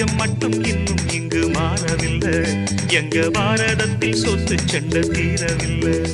உண்டு மட்டும் இன்னும் இங்கு மாறவில்லை. எங்க பாரதத்தில் சொத்து செண்ட தீரவில்லை.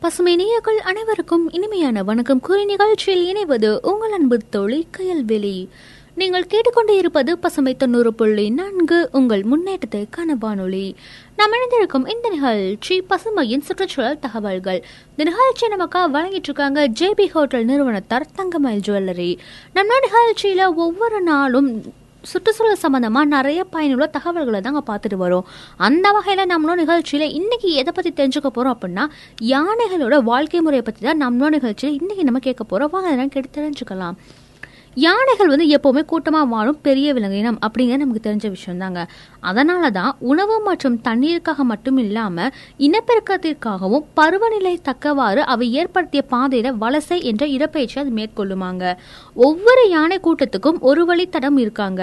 பசுமை நேயர்கள் அனைவருக்கும் இனிமையான வணக்கம். கூறி நிகழ்ச்சியில் இணைவது உங்கள் அன்பு தோழி கயல்வெளி. நீங்கள் கேட்டுக்கொண்டே இருப்பது பசுமை தொண்ணூறு புள்ளி நான்கு உங்கள் முன்னேற்றத்திற்கான வானொலி. நாம் இணைந்திருக்கும் இந்த நிகழ்ச்சி பசுமையின் சுற்றுச்சூழல் தகவல்கள். இந்த நிகழ்ச்சி நமக்காக வழங்கிட்டு இருக்காங்க ஜேபி ஹோட்டல் நிறுவனத்தார் தங்கமயில் ஜுவல்லரி. நம்ம நிகழ்ச்சியில ஒவ்வொரு நாளும் சுற்றுச்சூழல் சம்மந்தமாக நிறைய பயனுள்ள தகவல்களை தாங்க பார்த்துட்டு வரோம். அந்த வகையில் நம்மளோட நிகழ்ச்சியில் இன்றைக்கி எதை பற்றி தெரிஞ்சுக்க போகிறோம் அப்படின்னா யானைகளோட வாழ்க்கை முறையை பற்றி தான் நம்மளோட நிகழ்ச்சியில் இன்றைக்கி நம்ம கேட்க போறோம். வாங்க அதெல்லாம் கேட்டு தெரிஞ்சுக்கலாம். யானைகள் வந்து எப்போவுமே கூட்டமாக வாழும் பெரிய விலங்கு இனம் அப்படிங்கிறது நமக்கு தெரிஞ்ச விஷயம் தாங்க அதனால தான் உணவு மற்றும் தண்ணீருக்காக மட்டும் இல்லாமல் இனப்பெருக்கத்திற்காகவும் பருவநிலை தக்கவாறு அவை ஏற்படுத்திய பாதையில வலசை என்ற இடப்பெயர்ச்சி அது மேற்கொள்ளுமாங்க. ஒவ்வொரு யானை கூட்டத்துக்கும் ஒரு வழித்தடம் இருக்காங்க.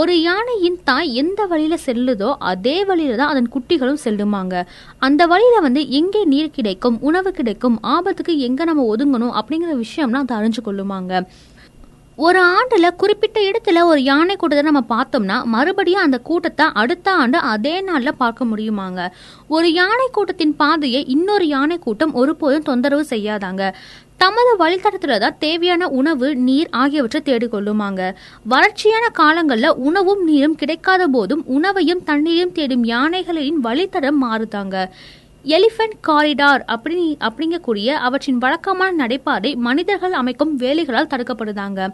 ஒரு யானையின் தாய் எந்த வழியில செல்லுதோ அதே வழியில தான் அதன் குட்டிகளும் செல்லுமாங்க. அந்த வழியில வந்து எங்கே நீர் கிடைக்கும் உணவு கிடைக்கும் ஆபத்துக்கு எங்க நம்ம ஒதுங்கணும் அப்படிங்கிற விஷயம்லாம் அது அறிஞ்சு கொள்ளுமாங்க. ஒரு ஆண்டுல குறிப்பிட்ட இடத்துல ஒரு யானை கூட்டத்தை நம்ம பார்த்தோம்னா மறுபடியும் அந்த கூட்டத்தை அடுத்த ஆண்டு அதே நாள்ல பார்க்க முடியுமாங்க. ஒரு யானை கூட்டத்தின் பாதையை இன்னொரு யானை கூட்டம் ஒருபோதும் தொந்தரவு செய்யாதாங்க. தமது வழித்தடத்தில் தான் தேவையான உணவு நீர் ஆகியவற்றை தேடிக்கொள்ளுமாங்க. வறட்சியான காலங்கள்ல உணவும் நீரும் கிடைக்காத போதும் உணவையும் தண்ணீரையும் தேடும் யானைகளின் வழித்தடம் மாறுதாங்க. எலிஃபென்ட் காரிடார் அப்படி அப்படிங்கக்கூடிய அவற்றின் வழக்கமான நடைபாதை மனிதர்கள் அமைக்கும் வேலைகளால் தடுக்கப்படுதாங்க.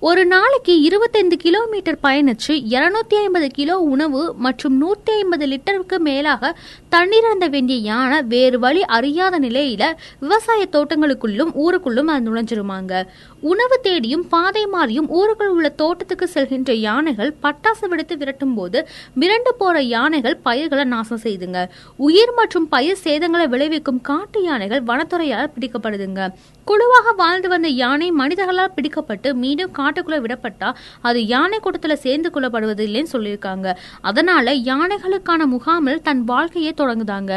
ஒரு நாளைக்கு இருபத்தைந்து கிலோமீட்டர் பயணிச்சு இருநூத்தி ஐம்பது கிலோ உணவு மற்றும் நூற்றி ஐம்பது லிட்டருக்கு மேலாக தண்ணீர் அந்த வேண்டிய யானை வேறு வழி அறியாத நிலையில விவசாய தோட்டங்களுக்குள்ளும் ஊருக்குள்ளும் அது நுழைஞ்சிருமாங்க. உணவு தேடியும் பாதை மாறியும் ஊருக்குள் உள்ள தோட்டத்துக்கு செல்கின்ற யானைகள் பட்டாசு வெடித்து விரட்டும் போது மிரண்டு போற யானைகள் பயிர்களை நாசம் செய்துங்க. உயிர் மற்றும் பயிர் சேதங்களை விளைவிக்கும் காட்டு யானைகள் வனத்துறையால் பிடிக்கப்படுதுங்க. குழுவாக வாழ்ந்து வந்த யானை மனிதர்களால் பிடிக்கப்பட்டு மீண்டும் காட்டுக்குள்ள விடப்பட்டா அது யானை கூட்டத்துல சேர்ந்து கொள்ளப்படுவது இல்லைன்னு சொல்லியிருக்காங்க. அதனால யானைகளுக்கான முகாமில் தன் வாழ்க்கையை தொடங்குதாங்க.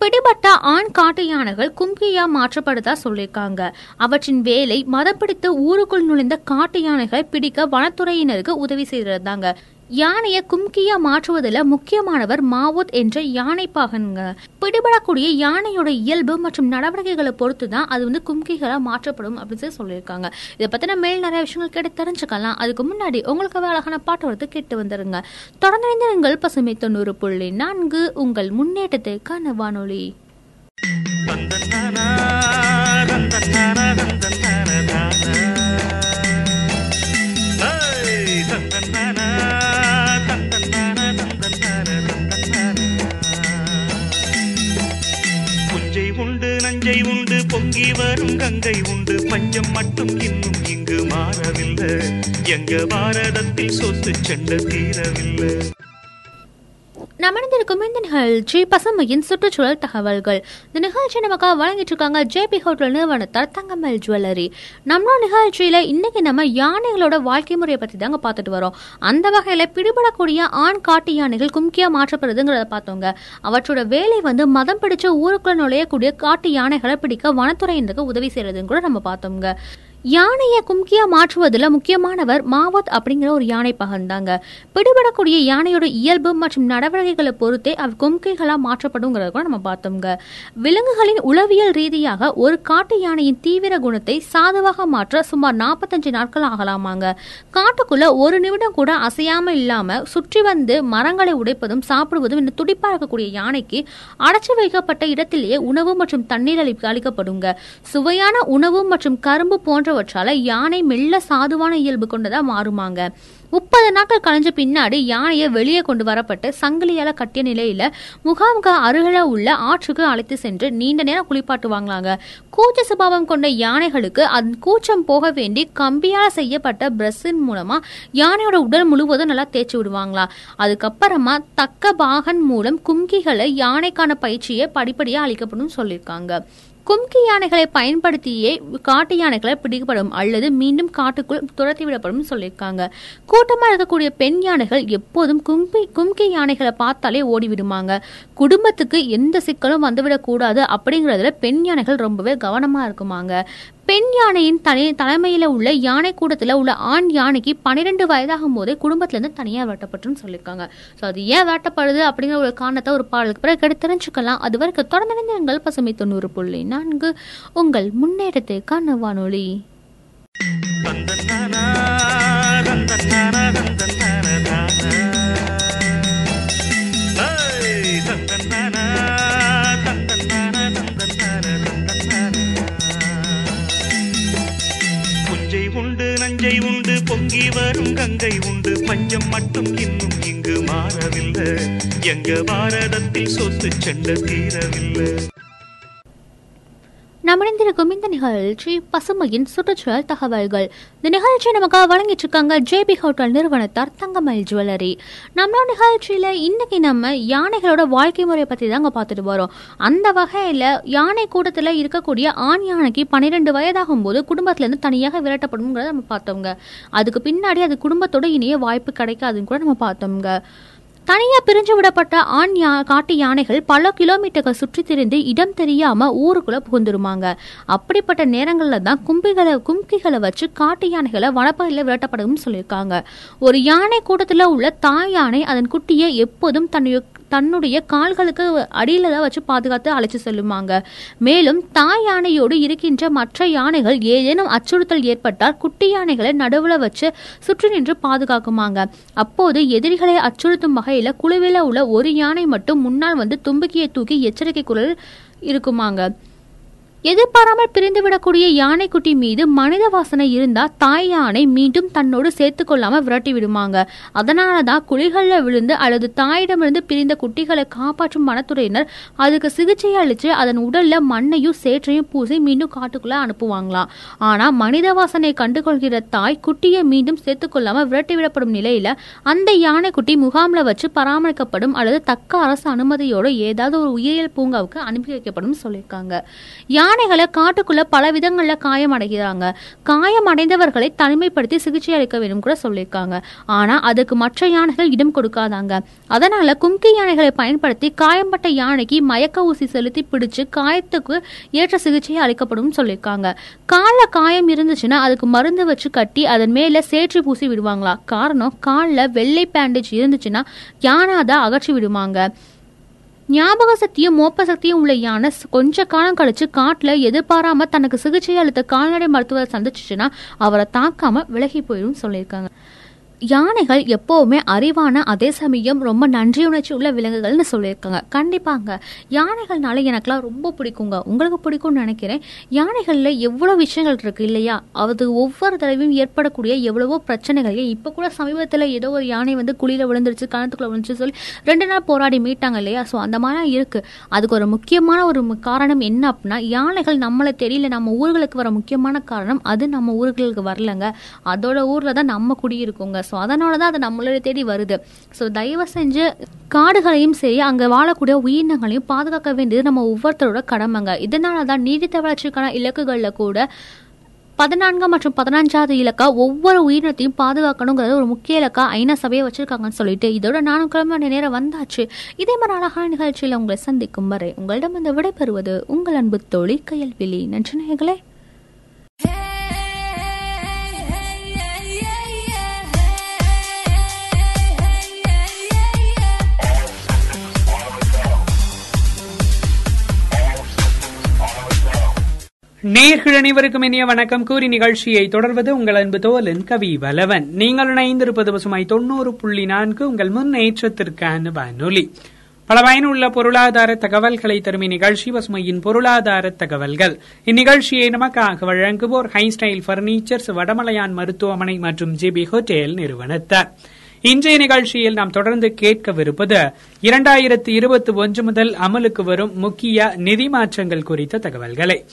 பிடிபட்ட ஆண் காட்டு யானைகள் கும்கியா மாற்றப்படுதா சொல்லியிருக்காங்க. அவற்றின் வேலை மதம் பிடித்து ஊருக்குள் நுழைந்த காட்டு யானைகளை பிடிக்க வனத்துறையினருக்கு உதவி செய்யறதாங்க யானையை கும்கியா மாற்றுவதில் முக்கியமானவர் மாவோத் என்ற யானை பாகன்க பிடிபடக்கூடிய யானையோட இயல்பு மற்றும் நடவடிக்கைகளை பொறுத்து தான் அது வந்து கும்கிகளாக மாற்றப்படும் அப்படின்னு சொல்லி சொல்லியிருக்காங்க. இதை பற்றின மேல் நிறைய விஷயங்கள் கேட்டு தெரிஞ்சுக்கலாம். அதுக்கு முன்னாடி உங்களுக்கு அழகான பாட்டு வரத்து கேட்டு வந்துருங்க. தொடர்ந்து எங்கள் பசுமை தொண்ணூறு புள்ளி நான்கு உங்கள் முன்னேற்றத்திற்கான வானொலி. பொங்கி கங்கை உண்டு. பஞ்சம் மட்டும் இன்னும் இங்கு மாறவில்லை. எங்க பாரதத்தில் சொத்து செண்ட தீரவில்லை. நமந்திருக்கும் இந்த நிகழ்ச்சி பசுமையின் சுற்றுச்சூழல் தகவல்கள். இந்த நிகழ்ச்சி நமக்காக வழங்கிட்டு இருக்காங்க ஜேபி ஹோட்டல் நிறுவனத்தார் தங்கமல் ஜுவல்லரி. நம்மளோட நிகழ்ச்சியில இன்னைக்கு நம்ம யானைகளோட வாழ்க்கை முறையை பத்தி தாங்க பார்த்துட்டு வரோம். அந்த வகையில பிடிபடக்கூடிய ஆண் காட்டு யானைகள் கும்கியா மாற்றப்படுதுங்கிறத பார்த்தோங்க. அவற்றோட வேலை வந்து மதம் பிடிச்ச ஊருக்குள்ள நுழையக்கூடிய காட்டு யானைகளை பிடிக்க வனத்துறையினருக்கு உதவி செய்யறதுன்னு கூட நம்ம பார்த்தோங்க யானையை கும்கியா மாற்றுவதில் முக்கியமானவர் மாவத் அப்படிங்கிற ஒரு யானை பகர்ந்தாங்க பிடிபடக்கூடிய யானையோட இயல்பு மற்றும் நடவடிக்கைகளை பொறுத்தே அவ் கும்கைகளாக மாற்றப்படுங்கிறத கூட நம்ம பார்த்தோங்க விலங்குகளின் உளவியல் ரீதியாக ஒரு காட்டு யானையின் தீவிர குணத்தை சாதுவாக மாற்ற சுமார் நாற்பத்தஞ்சு நாட்கள் ஆகலாமாங்க. காட்டுக்குள்ள ஒரு நிமிடம் கூட அசையாம இல்லாம சுற்றி வந்து மரங்களை உடைப்பதும் சாப்பிடுவதும் இந்த துடிப்பா இருக்கக்கூடிய யானைக்கு அடைச்சி வைக்கப்பட்ட இடத்திலேயே உணவு மற்றும் தண்ணீர் அளிக்கப்படுங்க. சுவையான உணவு மற்றும் கரும்பு போன்ற போன்றவற்றால யானை மெல்ல சாதுவான இயல்பு கொண்டதா மாறுமாங்க. முப்பது நாட்கள் கழிஞ்ச பின்னாடி யானையை வெளியே கொண்டு வரப்பட்டு சங்கிலியால கட்டிய நிலையில முகாமுக அருகில உள்ள ஆற்றுக்கு அழைத்து சென்று நீண்ட நேரம் குளிப்பாட்டுவாங்களாங்க கூச்ச சுபாவம் கொண்ட யானைகளுக்கு அந் கூச்சம் போக வேண்டி கம்பியால் செய்யப்பட்ட பிரஸ்ஸின் மூலமா யானையோட உடல் முழுவதும் நல்லா தேய்ச்சி விடுவாங்களா. அதுக்கப்புறமா தக்க பாகன் மூலம் கும்கிகளை யானைக்கான பயிற்சியை படிப்படியா அளிக்கப்படும் சொல்லியிருக்காங்க. கும்கி யானைகளை பயன்படுத்தியே காட்டு யானைகளை பிடிக்கப்படும் அல்லது மீண்டும் காட்டுக்குள் துரத்திவிடப்படும் சொல்லியிருக்காங்க. கூட்டமாக இருக்கக்கூடிய பெண் யானைகள் எப்போதும் கும்பி கும்கி யானைகளை பார்த்தாலே ஓடிவிடுமாங்க. குடும்பத்துக்கு எந்த சிக்கலும் வந்துவிடக்கூடாது அப்படிங்கிறதுல அப்படிங்கறதுல பெண் யானைகள் ரொம்பவே கவனமாக இருக்குமாங்க. பெண் யானையின் தனி தலைமையில உள்ள யானை கூட்டத்தில் உள்ள ஆண் யானைக்கு பன்னிரெண்டு வயதாகும் போதே குடும்பத்துல இருந்து வேட்டப்பட்டுன்னு சொல்லியிருக்காங்க ஸோ அது ஏன் வேட்டப்படுது அப்படிங்கிற ஒரு காரணத்தை ஒரு பாடலுக்கு பிறகு எடுத்து தெரிஞ்சுக்கலாம். அது வரைக்கும் தொடர்ந்து எங்கள் பசுமை தொண்ணூறு புள்ளி நான்கு. உங்கள் முன்னேற்றத்துக்கான வானொலி. தஞ்சை உண்டு பொங்கி வரும் கங்கை உண்டு. பஞ்சம் மட்டும் இன்னும் இங்கு மாறவில்லை. எங்க பாரதத்தில் சொத்து செண்ட தீரவில்லை. நாம் இணைந்திருக்கும் இந்த நிகழ்ச்சி பசுமையின் சுற்றுச்சூழல் தகவல்கள். இந்த நிகழ்ச்சி நமக்கு வழங்கிட்டு இருக்காங்க ஜேபி ஹோட்டல் நிறுவனத்தார் தங்கமல் ஜுவல்லரி. நம்ம நிகழ்ச்சியில இன்னைக்கு நம்ம யானைகளோட வாழ்க்கை முறையை பத்தி தாங்க பார்த்துட்டு வரோம் அந்த வகையில யானை கூட்டத்தில் இருக்கக்கூடிய ஆண் யானைக்கு பன்னிரெண்டு வயதாகும் போது குடும்பத்திலேருந்து தனியாக விரட்டப்படும்ங்கிறத நம்ம பார்த்தோங்க அதுக்கு பின்னாடி அது குடும்பத்தோட இணைய வாய்ப்பு கிடைக்காதுன்னு கூட நம்ம பார்த்தோங்க தனியா பிரிஞ்சு விடப்பட்ட ஆண் யா காட்டு யானைகள் பல கிலோமீட்டர்கள் சுற்றி திரிந்து இடம் தெரியாம ஊருக்குள்ள புகுந்துருமாங்க. அப்படிப்பட்ட நேரங்கள்ல தான் கும்பிகளை கும்கிகளை வச்சு காட்டு யானைகளை வனப்பகுதியில் விரட்டப்படும் சொல்லியிருக்காங்க. ஒரு யானை கூட்டத்துல உள்ள தாய் யானை அதன் குட்டியை எப்போதும் தன்னுடைய தன்னுடைய கால்களுக்கு அடியில தான் வச்சு பாதுகாத்து அழைச்சி செல்லுமாங்க. மேலும் தாய் யானையோடு இருக்கின்ற மற்ற யானைகள் ஏதேனும் அச்சுறுத்தல் ஏற்பட்டால் குட்டி யானைகளை நடுவில் வச்சு சுற்றி நின்று பாதுகாக்குமாங்க. அப்போது எதிரிகளை அச்சுறுத்தும் வகையில் குழுவில் உள்ள ஒரு யானை மட்டும் முன்னால் வந்து தும்பிக்கையை தூக்கி எச்சரிக்கை குரல் இருக்குமாங்க. எதிர்பாராமல் பிரிந்துவிடக்கூடிய யானைக்குட்டி மீது மனித வாசனை இருந்தா தாய் யானை மீண்டும் தன்னோடு சேர்த்து கொள்ளாம விரட்டி விடுமாங்க. அதனாலதான் குழிகளில் விழுந்து அல்லது தாயிடமிருந்து பிரிந்த குட்டிகளை காப்பாற்றும் வனத்துறையினர் அதுக்கு சிகிச்சை அளித்து அதன் உடல்ல மண்ணையும் சேற்றையும் பூசி மீண்டும் காட்டுக்குள்ள அனுப்புவாங்களாம் ஆனா மனித வாசனை கண்டுகொள்கிற தாய் குட்டியை மீண்டும் சேர்த்து கொள்ளாம விரட்டி விடப்படும் நிலையில அந்த யானைக்குட்டி முகாம்ல வச்சு பராமரிக்கப்படும் அல்லது தக்க அரசு அனுமதியோடு ஏதாவது ஒரு உயிரியல் பூங்காவுக்கு அனுப்பி வைக்கப்படும் சொல்லியிருக்காங்க. யானைகளை காட்டுக்குள்ள பல விதங்களில் காயமடைகிறாங்க. காயமடைந்தவர்களை தனிமைப்படுத்தி சிகிச்சை அளிக்க வேண்டும் கூட சொல்லியிருக்காங்க. ஆனால் அதுக்கு மற்ற யானைகள் இடம் கொடுக்காதாங்க. அதனால கும்கி யானைகளை பயன்படுத்தி காயம்பட்ட யானைக்கு மயக்க ஊசி செலுத்தி பிடிச்சு காயத்துக்கு ஏற்ற சிகிச்சை அளிக்கப்படும் சொல்லியிருக்காங்க. காலில் காயம் இருந்துச்சுன்னா அதுக்கு மருந்து வச்சு கட்டி அதன் மேல சேற்று பூசி விடுவாங்களா? காரணம் காலில் வெள்ளை பேண்டேஜ் இருந்துச்சுன்னா யானை அதை அகற்றி விடுவாங்க ஞாபக சக்தியும் மோப்ப சக்தியும் உள்ள யானஸ் கொஞ்ச காலம் கழிச்சு காட்டுல எதிர்பாராம தனக்கு சிகிச்சை அளித்த கால்நடை மருத்துவரை சந்திச்சுன்னா அவரை தாக்காம விலகி போயிடும் சொல்லியிருக்காங்க. யானைகள் எப்போவுமே அறிவான அதே சமயம் ரொம்ப நன்றி உணர்ச்சி உள்ள விலங்குகள்னு சொல்லியிருக்காங்க. கண்டிப்பாங்க. யானைகள்னால எனக்குலாம் ரொம்ப பிடிக்குங்க. உங்களுக்கு பிடிக்கும்னு நினைக்கிறேன். யானைகளில் எவ்வளோ விஷயங்கள் இருக்கு இல்லையா? அது ஒவ்வொரு தடவையும் ஏற்படக்கூடிய எவ்வளவோ பிரச்சனைகள். ஏன் இப்போ கூட சமீபத்தில் ஏதோ ஒரு யானை வந்து குழியில் விழுந்துருச்சு கணத்துக்குள்ள விழுந்துச்சு சொல்லி ரெண்டு நாள் போராடி மீட்டாங்க இல்லையா? ஸோ அந்த மாதிரிலாம் இருக்கு. அதுக்கு ஒரு முக்கியமான ஒரு காரணம் என்ன அப்படின்னா யானைகள் நம்மளை தெரியல நம்ம ஊர்களுக்கு வர முக்கியமான காரணம் அது நம்ம ஊர்களுக்கு வரலங்க. அதோட ஊரில் தான் நம்ம குடியிருக்கோங்க. ஸோ அதனால தான் அது நம்மளோட தேடி வருது. ஸோ தயவு செஞ்சு காடுகளையும் சரி அங்கே வாழக்கூடிய உயிரினங்களையும் பாதுகாக்க வேண்டியது நம்ம ஒவ்வொருத்தரோட கடமைங்க. இதனால தான் நீடித்த வளர்ச்சிக்கான இலக்குகளில் கூட பதினான்கு மற்றும் பதினஞ்சாவது இலக்கா ஒவ்வொரு உயிரினத்தையும் பாதுகாக்கணுங்கிறது ஒரு முக்கிய இலக்கா ஐநா சபையை வச்சிருக்காங்கன்னு சொல்லிட்டு இதோட நானும் கிளம்ப நேரம் வந்தாச்சு. இதே மாதிரி அழகான நிகழ்ச்சியில் உங்களை சந்திக்கும் வரை உங்களிடம் இந்த விடைபெறுவது உங்கள் அன்பு தோழி கயல்விழி. நன்றி நேர்களே நேர்கள் அனைவருக்கும் இனிய வணக்கம். கூறி நிகழ்ச்சியை தொடர்வது உங்கள் அன்பு தோலன் கவி வலவன். நீங்கள் இணைந்திருப்பது பசுமாய் தொண்ணூறு புள்ளி நான்கு உங்கள் முன்னேற்றத்திற்கான வானொலி. பல பயனுள்ள பொருளாதார தகவல்களை தரும் இந்நிகழ்ச்சி பசுமையின் பொருளாதார தகவல்கள். இந்நிகழ்ச்சியை நமக்காக வழங்குவோர் ஹைஸ்டைல் பர்னிச்சர்ஸ் வடமலையான் மருத்துவமனை மற்றும் ஜிபி ஹோட்டல் நிறுவனத்தார். இன்றைய நிகழ்ச்சியில் நாம் தொடர்ந்து கேட்கவிருப்பது இரண்டாயிரத்தி இருபத்தி ஒன்று முதல் அமலுக்கு வரும் முக்கிய நிதி மாற்றங்கள் குறித்த தகவல்களை.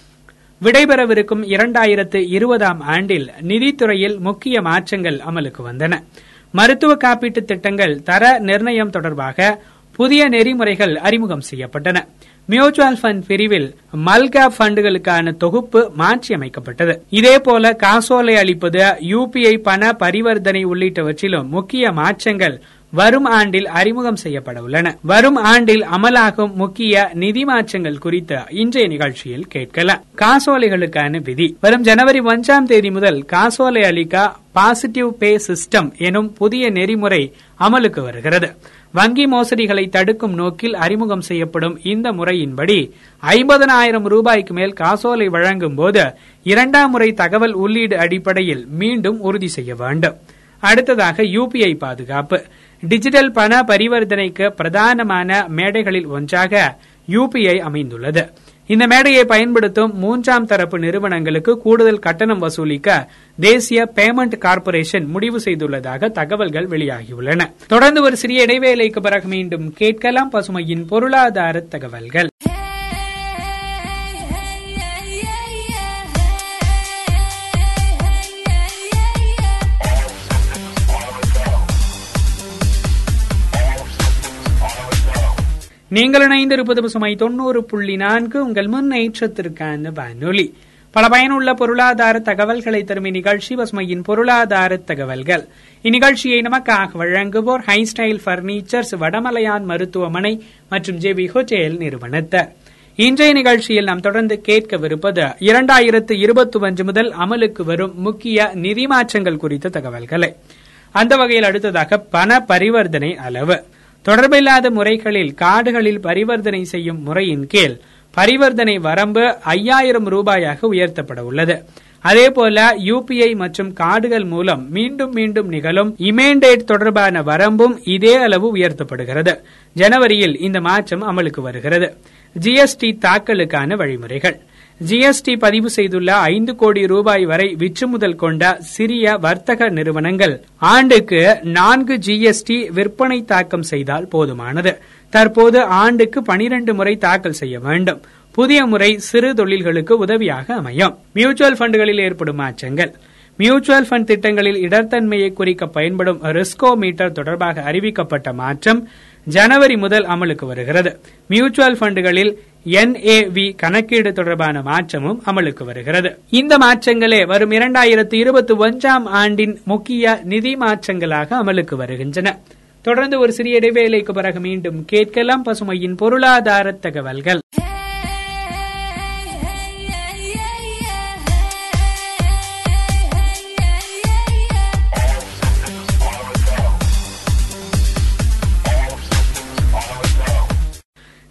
விடைபெறவிருக்கும் இரண்டாயிரத்து இருபதாம் ஆண்டில் நிதித்துறையில் முக்கிய மாற்றங்கள் அமலுக்கு வந்தன. மருத்துவ காப்பீட்டு திட்டங்கள் தர நிர்ணயம் தொடர்பாக புதிய நெறிமுறைகள் அறிமுகம் செய்யப்பட்டன. மியூச்சுவல் ஃபண்ட் பிரிவில் மல்கா ஃபண்டுகளுக்கான தொகுப்பு மாற்றியமைக்கப்பட்டது இதேபோல காசோலை அளிப்பது யுபிஐ பண பரிவர்த்தனை உள்ளிட்டவற்றிலும் முக்கிய மாற்றங்கள் வரும் ஆண்டில் அறிமுகம் செய்யப்பட உள்ளன. வரும் ஆண்டில் அமலாகும் முக்கிய நிதி மாற்றங்கள் குறித்த இன்றைய நிகழ்ச்சியில் கேட்கலாம். காசோலைகளுக்கான விதி. வரும் ஜனவரி ஒன்றாம் தேதி முதல் காசோலை அளிக்க பாசிட்டிவ் பே சிஸ்டம் எனும் புதிய நெறிமுறை அமலுக்கு வருகிறது. வங்கி மோசடிகளை தடுக்கும் நோக்கில் அறிமுகம் செய்யப்படும் இந்த முறையின்படி ஐம்பதனாயிரம் ரூபாய்க்கு மேல் காசோலை வழங்கும் போது இரண்டாம் முறை தகவல் உள்ளீடு அடிப்படையில் மீண்டும் உறுதி செய்ய வேண்டும். அடுத்ததாக யூபிஐ பாதுகாப்பு. டிஜிட்டல் பண பரிவர்த்தனைக்கு பிரதானமான மேடைகளில் ஒன்றாக யூபிஐ அமைந்துள்ளது. இந்த மேடையை பயன்படுத்தும் மூன்றாம் தரப்பு நிறுவனங்களுக்கு கூடுதல் கட்டணம் வசூலிக்க தேசிய பேமெண்ட் கார்ப்பரேஷன் முடிவு செய்துள்ளதாக தகவல்கள் வெளியாகியுள்ளன. தொடர்ந்து ஒரு சிறிய இடைவேளைக்கு பிறகு மீண்டும் கேட்கலாம் பசுமையின் பொருளாதார தகவல்கள். நீங்கள் இணைந்திருப்பது பசுமை தொண்ணூறு புள்ளி நான்கு. உங்கள் முன்னேற்றத்திற்கான வானொலி. பல பயனுள்ள பொருளாதார தகவல்களை தரும் இந்நிகழ்ச்சி பசுமையின் பொருளாதார தகவல்கள். இந்நிகழ்ச்சியை நமக்காக வழங்குவோர் ஹை ஸ்டைல் பர்னிச்சர்ஸ் வடமலையான் மருத்துவமனை மற்றும் ஜேபி ஹோட்டேல் நிறுவனத்தர் இன்றைய நிகழ்ச்சியில் நாம் தொடர்ந்து கேட்கவிருப்பது இரண்டாயிரத்து இருபத்தி ஒன்று முதல் அமலுக்கு வரும் முக்கிய நிதி மாற்றங்கள் குறித்த தகவல்களை. அந்த வகையில் அடுத்ததாக பண பரிவர்த்தனை அளவு. தொடர்பில்லாத முறைகளில் கார்டுகளில் பரிவர்த்தனை செய்யும் முறையின் கீழ் பரிவர்த்தனை வரம்பு ஐயாயிரம் ரூபாயாக உயர்த்தப்பட உள்ளது. அதேபோல யுபிஐ மற்றும் கார்டுகள் மூலம் மீண்டும் மீண்டும் நிகழும் இமேண்டேட் தொடர்பான வரம்பும் இதே அளவு உயர்த்தப்படுகிறது. ஜனவரியில் இந்த மாற்றம் அமலுக்கு வருகிறது. ஜிஎஸ்டி தாக்கலுக்கான வழிமுறைகள். ஜிஎஸ்டி பதிவு செய்துள்ள ஐந்து கோடி ரூபாய் வரை விற்றுமுதல் கொண்ட சிறிய வர்த்தக நிறுவனங்கள் ஆண்டுக்கு நான்கு ஜிஎஸ்டி விற்பனை தாக்கம் செய்தால் போதுமானது. தற்போது ஆண்டுக்கு பனிரண்டு முறை தாக்கல் செய்ய வேண்டும். புதிய முறை சிறு தொழில்களுக்கு உதவியாக அமையும். மியூச்சுவல் ஃபண்டுகளில் ஏற்படும் மாற்றங்கள். மியூச்சுவல் ஃபண்ட் திட்டங்களில் இடர்தன்மையை குறிக்க பயன்படும் ரிஸ்கோ மீட்டர் தொடர்பாக அறிவிக்கப்பட்ட மாற்றம் ஜனவரி முதல் அமலுக்கு வருகிறது. மியூச்சுவல் ஃபண்டுகளில் என்ஏவி கணக்கீடு தொடர்பான மாற்றமும் அமலுக்கு வருகிறது. இந்த மாற்றங்களே வரும் இரண்டாயிரத்தி இருபத்தி ஒன்றாம் ஆண்டின் முக்கிய நிதி மாற்றங்களாக அமலுக்கு வருகின்றன. தொடர்ந்து ஒரு சிறிய இடைவேளைக்கு பிறகு மீண்டும் கேட்கலாம் பசுமையின் பொருளாதார தகவல்கள்.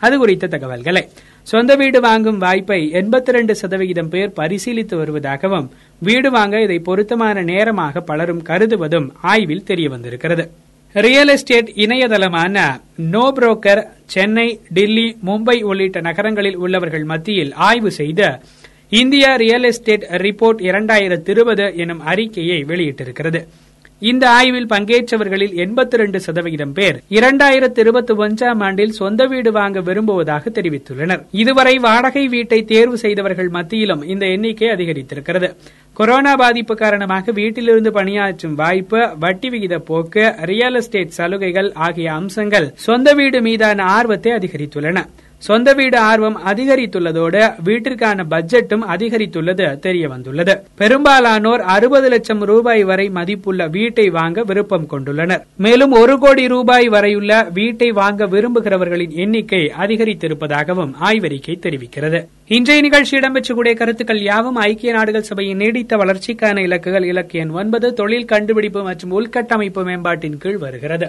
அது குறித்த தகவல்களை. சொந்த வீடு வாங்கும் வாய்ப்பை எண்பத்தி ரெண்டு சதவிகிதம் பேர் பரிசீலித்து வருவதாகவும் வீடு வாங்க இதை பொருத்தமான நேரமாக பலரும் கருதுவதும் ஆய்வில் தெரிய வந்திருக்கிறது ரியல் எஸ்டேட் இணையதளமான நோ புரோக்கர் சென்னை டில்லி மும்பை உள்ளிட்ட நகரங்களில் உள்ளவர்கள் மத்தியில் ஆய்வு செய்த இந்தியா ரியல் எஸ்டேட் ரிப்போர்ட் இரண்டாயிரத்தி இருபது எனும் அறிக்கையை வெளியிட்டிருக்கிறது. இந்த ஆய்வில் பங்கேற்றவர்களில் எண்பத்தி ரெண்டு சதவிகிதம் பேர் இரண்டாயிரத்தி இருபத்தி ஒன்றாம் ஆண்டில் சொந்த வீடு வாங்க விரும்புவதாக தெரிவித்துள்ளனர். இதுவரை வாடகை வீட்டை தேர்வு செய்தவர்கள் மத்தியிலும் இந்த எண்ணிக்கை அதிகரித்திருக்கிறது. கொரோனா பாதிப்பு காரணமாக வீட்டிலிருந்து பணியாற்றும் வாய்ப்பு வட்டி விகித போக்கு ரியல் எஸ்டேட் சலுகைகள் ஆகிய அம்சங்கள் சொந்த வீடு மீதான ஆர்வத்தை அதிகரித்துள்ளன. சொந்த வீடு ஆர்வம் அதிகரித்துள்ளதோடு வீட்டிற்கான பட்ஜெட்டும் அதிகரித்துள்ளது தெரிய வந்துள்ளது பெரும்பாலானோர் அறுபது லட்சம் ரூபாய் வரை மதிப்புள்ள வீட்டை வாங்க விருப்பம் கொண்டுள்ளனர். மேலும் ஒரு கோடி ரூபாய் வரையுள்ள வீட்டை வாங்க விரும்புகிறவர்களின் எண்ணிக்கை அதிகரித்திருப்பதாகவும் ஆய்வறிக்கை தெரிவிக்கிறது. இன்றைய நிகழ்ச்சி இடம்பெற்றக்கூடிய கருத்துக்கள் யாவும் ஐக்கிய நாடுகள் சபையின் நீடித்த வளர்ச்சிக்கான இலக்குகள். இலக்கு எண் ஒன்பது தொழில் கண்டுபிடிப்பு மற்றும் உள்கட்டமைப்பு மேம்பாட்டின் கீழ் வருகிறது.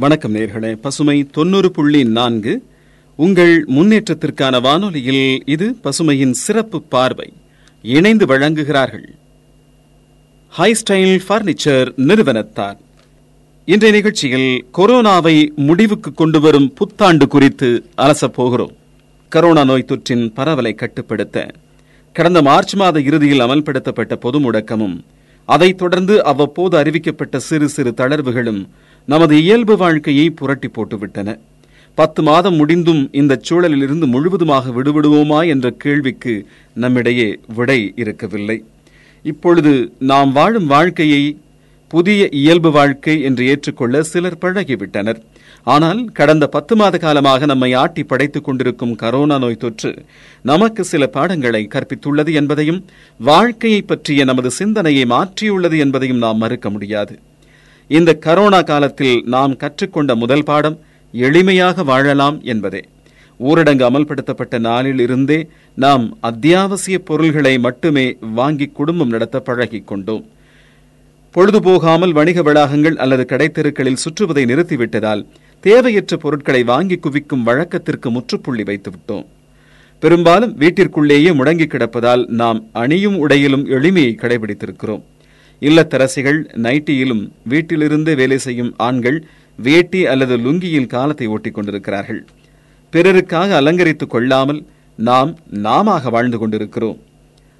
வணக்கம் நேர்களே. பசுமை தொண்ணூறு புள்ளி நான்கு. உங்கள் முன்னேற்றத்திற்கான வானொலியில் இது பசுமையின் சிறப்பு பார்வை. இணைந்து வழங்குகிறார்கள். ஹை ஸ்டைல் பர்னிச்சர் நிறுவனத்தார். இன்றைய நிகழ்ச்சியில் கொரோனாவை முடிவுக்கு கொண்டு வரும் புத்தாண்டு குறித்து அலசப் போகிறோம். கரோனா நோய் தொற்றின் பரவலை கட்டுப்படுத்த. கடந்த மார்ச் மாத இறுதியில் அமல்படுத்தப்பட்ட பொது முடக்கமும் அதைத் தொடர்ந்து அவ்வப்போது அறிவிக்கப்பட்ட சிறு சிறு தளர்வுகளும் நமது இயல்பு வாழ்க்கையை புரட்டி போட்டுவிட்டன. பத்து மாதம் முடிந்தும் இந்த சூழலிலிருந்து முழுவதுமாக விடுபடுவோமா என்ற கேள்விக்கு நம்மிடையே விடை இருக்கவில்லை. இப்பொழுது நாம் வாழும் வாழ்க்கையை புதிய இயல்பு வாழ்க்கை என்று ஏற்றுக்கொள்ள சிலர் பழகிவிட்டனர். ஆனால் கடந்த பத்து மாத காலமாக நம்மை ஆட்டி படைத்துக் கொண்டிருக்கும் கரோனா நோய் தொற்று நமக்கு சில பாடங்களை கற்பித்துள்ளது என்பதையும் வாழ்க்கையை பற்றிய நமது சிந்தனையை மாற்றியுள்ளது என்பதையும் நாம் மறுக்க முடியாது. இந்த கரோனா காலத்தில் நாம் கற்றுக்கொண்ட முதல் பாடம் எளிமையாக வாழலாம் என்பதே. ஊரடங்கு அமல்படுத்தப்பட்ட நாளில் இருந்தே நாம் அத்தியாவசிய பொருள்களை மட்டுமே வாங்கி குடும்பம் நடத்த பழகிக் கொண்டோம். பொழுதுபோகாமல் வணிக வளாகங்கள் அல்லது கடைத்தெருக்களில் சுற்றுவதை நிறுத்திவிட்டதால் தேவையற்ற பொருட்களை வாங்கி குவிக்கும் வழக்கத்திற்கு முற்றுப்புள்ளி வைத்துவிட்டோம் பெரும்பாலும் வீட்டிற்குள்ளேயே முடங்கி கிடப்பதால் நாம் அணியும் உடையிலும் எளிமையை கடைபிடித்திருக்கிறோம். இல்லத்தரசிகள் நைட்டியிலும் வீட்டிலிருந்தே வேலை செய்யும் ஆண்கள் வேட்டி அல்லது லுங்கியில் காலத்தை ஓட்டிக் கொண்டிருக்கிறார்கள். பிறருக்காக அலங்கரித்துக் கொள்ளாமல் நாம் நாமாக வாழ்ந்து கொண்டிருக்கிறோம்.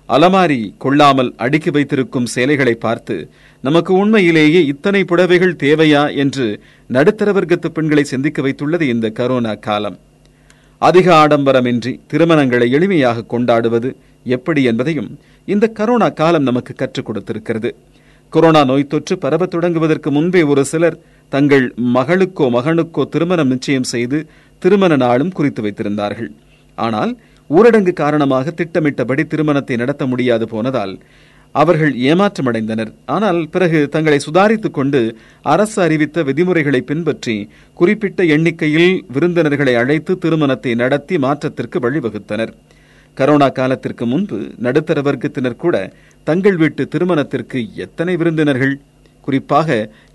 அலமாரி கொள்ளாமல் அடுக்கி வைத்திருக்கும் சேலைகளை பார்த்து நமக்கு உண்மையிலேயே இத்தனை புடவைகள் தேவையா? என்று நடுத்தர வர்க்கத்து பெண்களை சிந்திக்க வைத்துள்ளது இந்த கரோனா காலம். அதிக ஆடம்பரமின்றி திருமணங்களை எளிமையாக கொண்டாடுவது எப்படி என்பதையும் இந்த கரோனா காலம் நமக்கு கற்றுக் கொடுத்திருக்கிறது. கொரோனா நோய் தொற்று பரவத் தொடங்குவதற்கு முன்பே ஒரு சிலர் தங்கள் மகளுக்கோ மகனுக்கோ திருமணம் நிச்சயம் செய்து திருமண நாளும் குறித்து வைத்திருந்தார்கள். ஆனால் ஊரடங்கு காரணமாக திட்டமிட்டபடி திருமணத்தை நடத்த முடியாது போனதால் அவர்கள் ஏமாற்றமடைந்தனர். ஆனால் பிறகு தங்களை சுதாரித்துக் கொண்டு அரசு அறிவித்த விதிமுறைகளை பின்பற்றி குறிப்பிட்ட எண்ணிக்கையில் விருந்தினர்களை அழைத்து திருமணத்தை நடத்தி மாற்றத்திற்கு வழிவகுத்தனர். கரோனா காலத்திற்கு முன்பு நடுத்தர வர்க்கத்தினர் கூட தங்கள் வீட்டு திருமணத்திற்கு எத்தனை விருந்தினர்கள்? குறிப்பாக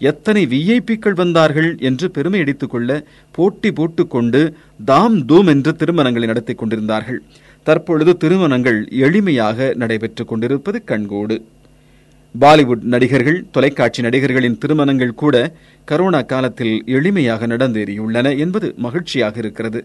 எத்தனை விஐபிக்கள் வந்தார்கள் என்று பெருமை அடித்துக்கொள்ள போட்டி போட்டுக்கொண்டு தாம் தூம் என்று திருமணங்களை நடத்திக் கொண்டிருந்தார்கள். தற்பொழுது திருமணங்கள் எளிமையாக நடைபெற்றுக் கொண்டிருப்பது கண்கோடு. பாலிவுட் நடிகர்கள் தொலைக்காட்சி நடிகர்களின் திருமணங்கள் கூட கரோனா காலத்தில் எளிமையாக நடந்தேறியுள்ளன என்பது மகிழ்ச்சியாக இருக்கிறது.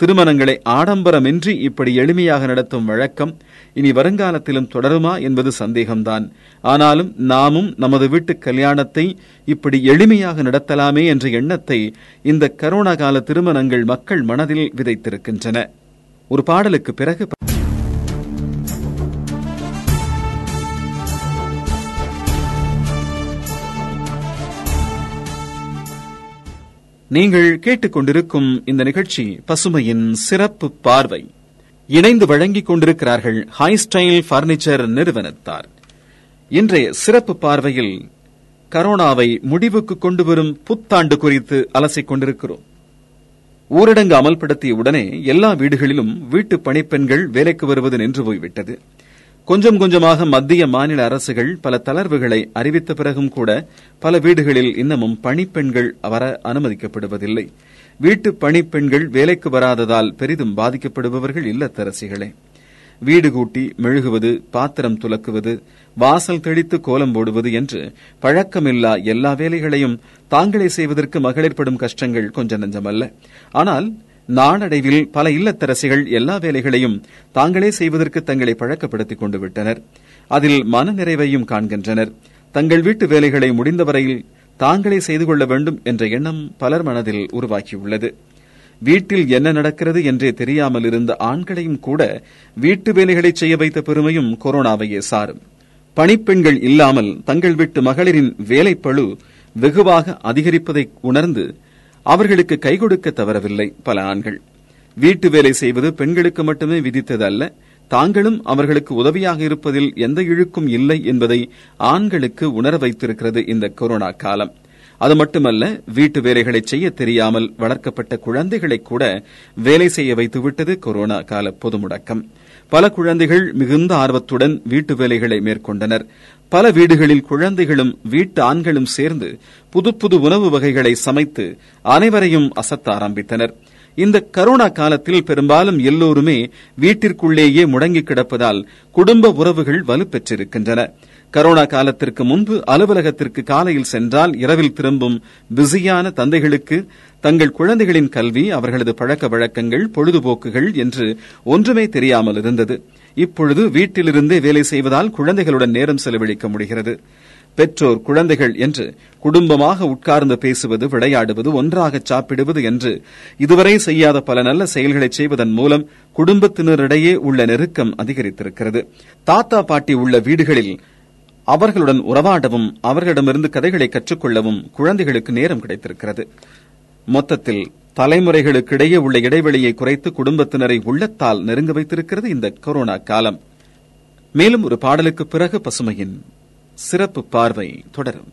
திருமணங்களை ஆடம்பரமின்றி இப்படி எளிமையாக நடத்தும் வழக்கம் இனி வருங்காலத்திலும் தொடருமா என்பது சந்தேகம்தான். ஆனாலும் நாமும் நமது வீட்டு கல்யாணத்தை இப்படி எளிமையாக நடத்தலாமே என்ற எண்ணத்தை இந்த கரோனா கால திருமணங்கள் மக்கள் மனதில் விதைத்திருக்கின்றன. ஒரு பாடலுக்கு பிறகு நீங்கள் கேட்டுக்கொண்டிருக்கும் இந்த நிகழ்ச்சி பசுமையின் சிறப்பு பார்வை. இணைந்து வழங்கிக் கொண்டிருக்கிறார்கள் ஹை ஸ்டைல் பர்னிச்சர் நிறுவனத்தார். இன்றைய சிறப்பு பார்வையில் கரோனாவை முடிவுக்கு கொண்டு வரும் புத்தாண்டு குறித்து அலசிக் கொண்டிருக்கிறோம். ஊரடங்கு அமல்படுத்திய உடனே எல்லா வீடுகளிலும் வீட்டு பணிப்பெண்கள் வேலைக்கு வருவது நின்று போய்விட்டது. கொஞ்சம் கொஞ்சமாக மத்திய மாநில அரசுகள் பல தளர்வுகளை அறிவித்த பிறகும் கூட பல வீடுகளில் இன்னமும் பணிப்பெண்கள் வர அனுமதிக்கப்படுவதில்லை. வீட்டு பணிப்பெண்கள் வேலைக்கு வராததால் பெரிதும் பாதிக்கப்படுபவர்கள் இல்லத்தரசிகளே. வீடு கூட்டி மெழுகுவது பாத்திரம் துலக்குவது வாசல் தெளித்து கோலம் போடுவது என்று பழக்கமில்லா எல்லா வேலைகளையும் தாங்களே செய்வதற்கு மகளிர் படும் கஷ்டங்கள் கொஞ்ச நஞ்சமல்ல. ஆனால் நாளடைவில் பல இல்லத்தரசிகள் எல்லா வேலைகளையும் தாங்களே செய்வதற்கு தங்களை பழக்கப்படுத்திக் கொண்டு விட்டனர். அதில் மன நிறைவையும் காண்கின்றனர். தங்கள் வீட்டு வேலைகளை முடிந்தவரையில் தாங்களே செய்து கொள்ள வேண்டும் என்ற எண்ணம் பலர் மனதில் உருவாக்கியுள்ளது வீட்டில் என்ன நடக்கிறது என்றே தெரியாமல் இருந்த ஆண்களையும் கூட வீட்டு வேலைகளை செய்ய வைத்த பெருமையும் கொரோனாவையே சாரும். பணிப்பெண்கள் இல்லாமல் தங்கள் வீட்டு மகளிரின் வேலைப்பழு வெகுவாக அதிகரிப்பதை உணர்ந்து அவர்களுக்கு கை கொடுக்க தவறவில்லை பல ஆண்கள். வீட்டு வேலை செய்வது பெண்களுக்கு மட்டுமே விதித்தது அல்ல தாங்களும் அவர்களுக்கு உதவியாக இருப்பதில் எந்த இழுக்கும் இல்லை என்பதை ஆண்களுக்கு உணர வைத்திருக்கிறது இந்த கொரோனா காலம். அது மட்டுமல்ல வீட்டு வேலைகளை செய்ய தெரியாமல் வளர்க்கப்பட்ட குழந்தைகளை கூட வேலை செய்ய வைத்துவிட்டது கொரோனா கால பொது முடக்கம் பல குழந்தைகள் மிகுந்த ஆர்வத்துடன் வீட்டு வேலைகளை மேற்கொண்டனர். பல வீடுகளில் குழந்தைகளும் வீட்டு ஆண்களும் சேர்ந்து புது புது உணவு வகைகளை சமைத்து அனைவரையும் அசத்த ஆரம்பித்தனர். இந்த கரோனா காலத்தில் பெரும்பாலும் எல்லோருமே வீட்டிற்குள்ளேயே முடங்கி கிடப்பதால் குடும்ப உறவுகள் வலுப்பெற்றிருக்கின்றன. கரோனா காலத்திற்கு முன்பு அலுவலகத்திற்கு காலையில் சென்றால் இரவில் திரும்பும் பிஸியான தந்தைகளுக்கு தங்கள் குழந்தைகளின் கல்வி அவர்களது பழக்க வழக்கங்கள் பொழுதுபோக்குகள் என்று ஒன்றுமே தெரியாமல் இருந்தது. இப்பொழுது வீட்டிலிருந்தே வேலை செய்வதால் குழந்தைகளுடன் நேரம் செலவழிக்க முடிகிறது. பெற்றோர் குழந்தைகள் என்று குடும்பமாக உட்கார்ந்து பேசுவது விளையாடுவது ஒன்றாக சாப்பிடுவது என்று இதுவரை செய்யாத பல நல்ல செயல்களை செய்வதன் மூலம் குடும்பத்தினரிடையே உள்ள நெருக்கம் அதிகரித்திருக்கிறது. தாத்தா பாட்டி உள்ள வீடுகளில் அவர்களுடன் உறவாடவும் அவர்களிடமிருந்து கதைகளை கற்றுக்கொள்ளவும் குழந்தைகளுக்கு நேரம் கிடைத்திருக்கிறது. மொத்தத்தில் தலைமுறைகளுக்கிடையே உள்ள இடைவெளியை குறைத்து குடும்பத்தினரை உள்ளத்தால் நெருங்க வைத்திருக்கிறது இந்த கொரோனா காலம். மேலும் ஒரு பாடலுக்கு பிறகு பசுமையின் சிறப்பு பார்வை தொடரும்.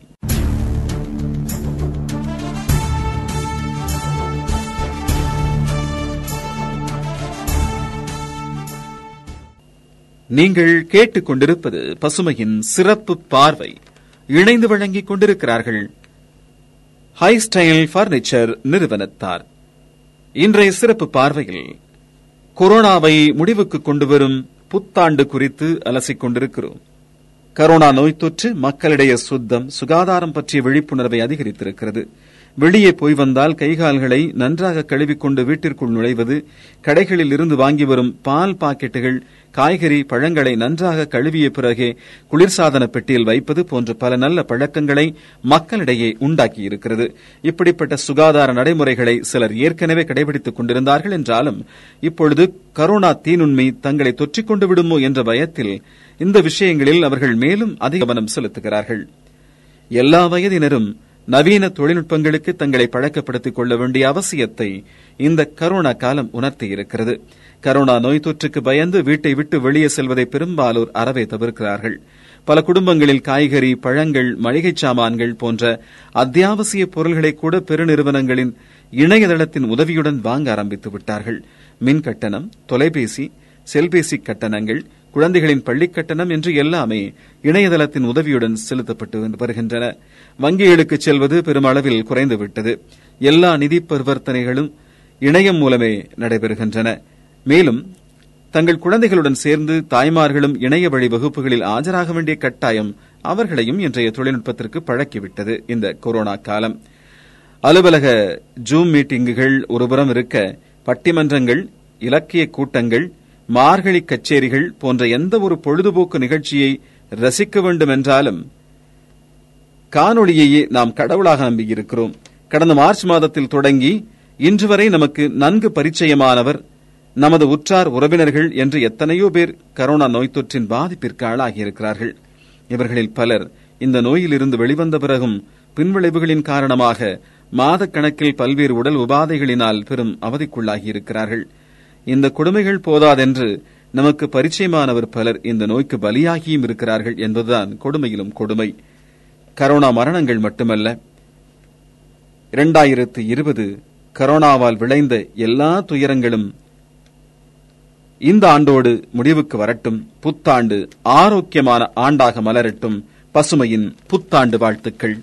நீங்கள் கேட்டுக் கொண்டிருப்பது பசுமையின் சிறப்பு பார்வை. இணைந்து வழங்கிக் கொண்டிருக்கிறார்கள் ஹை ஸ்டைல் பர்னிச்சர் நிறுவனத்தார். இன்றைய சிறப்பு பார்வையில் கொரோனாவை முடிவுக்கு கொண்டு வரும் புத்தாண்டு குறித்து அலசிக் கொண்டிருக்கிறோம் கரோனா நோய் தொற்று மக்களிடையே சுத்தம் சுகாதாரம் பற்றிய விழிப்புணர்வை அதிகரித்திருக்கிறது. வெளியே போய் வந்தால் கைகால்களை நன்றாக கழுவிக்கொண்டு வீட்டிற்குள் நுழைவது கடைகளில் இருந்து வாங்கி வரும் பால் பாக்கெட்டுகள் காய்கறி பழங்களை நன்றாக கழுவிய பிறகே குளிர்சாதன பெட்டியில் வைப்பது போன்ற பல நல்ல பழக்கங்களை மக்களிடையே உண்டாக்கியிருக்கிறது. இப்படிப்பட்ட சுகாதார நடைமுறைகளை சிலர் ஏற்கனவே கடைபிடித்துக் கொண்டிருந்தார்கள் என்றாலும் இப்பொழுது கரோனா தீநுண்மை தங்களை தொற்றிக் கொண்டு விடுமோ என்ற பயத்தில் இந்த விஷயங்களில் அவர்கள் மேலும் அதிக கவனம் செலுத்துகிறார்கள். எல்லா வயதினரும் நவீன தொழில்நுட்பங்களுக்கு தங்களை பழக்கப்படுத்திக் கொள்ள வேண்டிய அவசியத்தை இந்த கரோனா காலம் உணர்த்தியிருக்கிறது கரோனா நோய் தொற்றுக்கு பயந்து வீட்டை விட்டு வெளியே செல்வதை பெரும்பாலோர் அறவே தவிர்க்கிறார்கள். பல குடும்பங்களில் காய்கறி பழங்கள் மளிகை சாமான்கள் போன்ற அத்தியாவசிய பொருள்களை கூட பெருநிறுவனங்களின் இணையதளத்தின் உதவியுடன் வாங்க ஆரம்பித்து விட்டார்கள். மின் கட்டணம் தொலைபேசி செல்பேசி கட்டணங்கள் குழந்தைகளின் பள்ளிக் கட்டணம் என்று எல்லாமே இணையதளத்தின் உதவியுடன் செலுத்தப்பட்டு வருகின்றன. வங்கிகளுக்கு செல்வது பெருமளவில் குறைந்துவிட்டது. எல்லா நிதி பரிவர்த்தனைகளும் இணையம் மூலமே நடைபெறுகின்றன. மேலும் தங்கள் குழந்தைகளுடன் சேர்ந்து தாய்மார்களும் இணைய வழி வகுப்புகளில் ஆஜராக வேண்டிய கட்டாயம் அவர்களையும் இன்றைய தொழில்நுட்பத்திற்கு பழக்கிவிட்டது இந்த கொரோனா காலம். அலுவலக ஜூம் மீட்டிங்குகள் ஒருபுறம் இருக்க பட்டிமன்றங்கள் இலக்கிய கூட்டங்கள் மார்கழி கச்சேரிகள் போன்ற எந்த ஒரு பொழுதுபோக்கு நிகழ்ச்சியை ரசிக்க வேண்டும் என்றாலும் காணொளியையே நாம் கடவுளாக நம்பியிருக்கிறோம். கடந்த மார்ச் மாதத்தில் தொடங்கி இன்று வரை நமக்கு நன்கு பரிச்சயமானவர் நமது உற்றார் உறவினர்கள் என்று எத்தனையோ பேர் கரோனா நோய் தொற்றின் பாதிப்பிற்கு ஆளாகியிருக்கிறார்கள். இவர்களில் பலர் இந்த நோயிலிருந்து வெளிவந்த பிறகும் பின்விளைவுகளின் காரணமாக மாதக்கணக்கில் பல்வேறு உடல் உபாதைகளினால் பெரும் அவதிக்குள்ளாகியிருக்கிறார்கள். இந்த கொடுமைகள் போதாதென்று நமக்கு பரிச்சயமானவர் பலர் இந்த நோய்க்கு பலியாகியும் இருக்கிறார்கள் என்பதுதான் கொடுமையிலும் கொடுமை. கரோனா மரணங்கள் மட்டுமல்ல. இரண்டாயிரத்து இருபது கரோனாவால் விளைந்த எல்லா துயரங்களும் இந்த ஆண்டோடு முடிவுக்கு வரட்டும். புத்தாண்டு ஆரோக்கியமான ஆண்டாக மலரட்டும். பசுமையின் புத்தாண்டு வாழ்த்துக்கள்.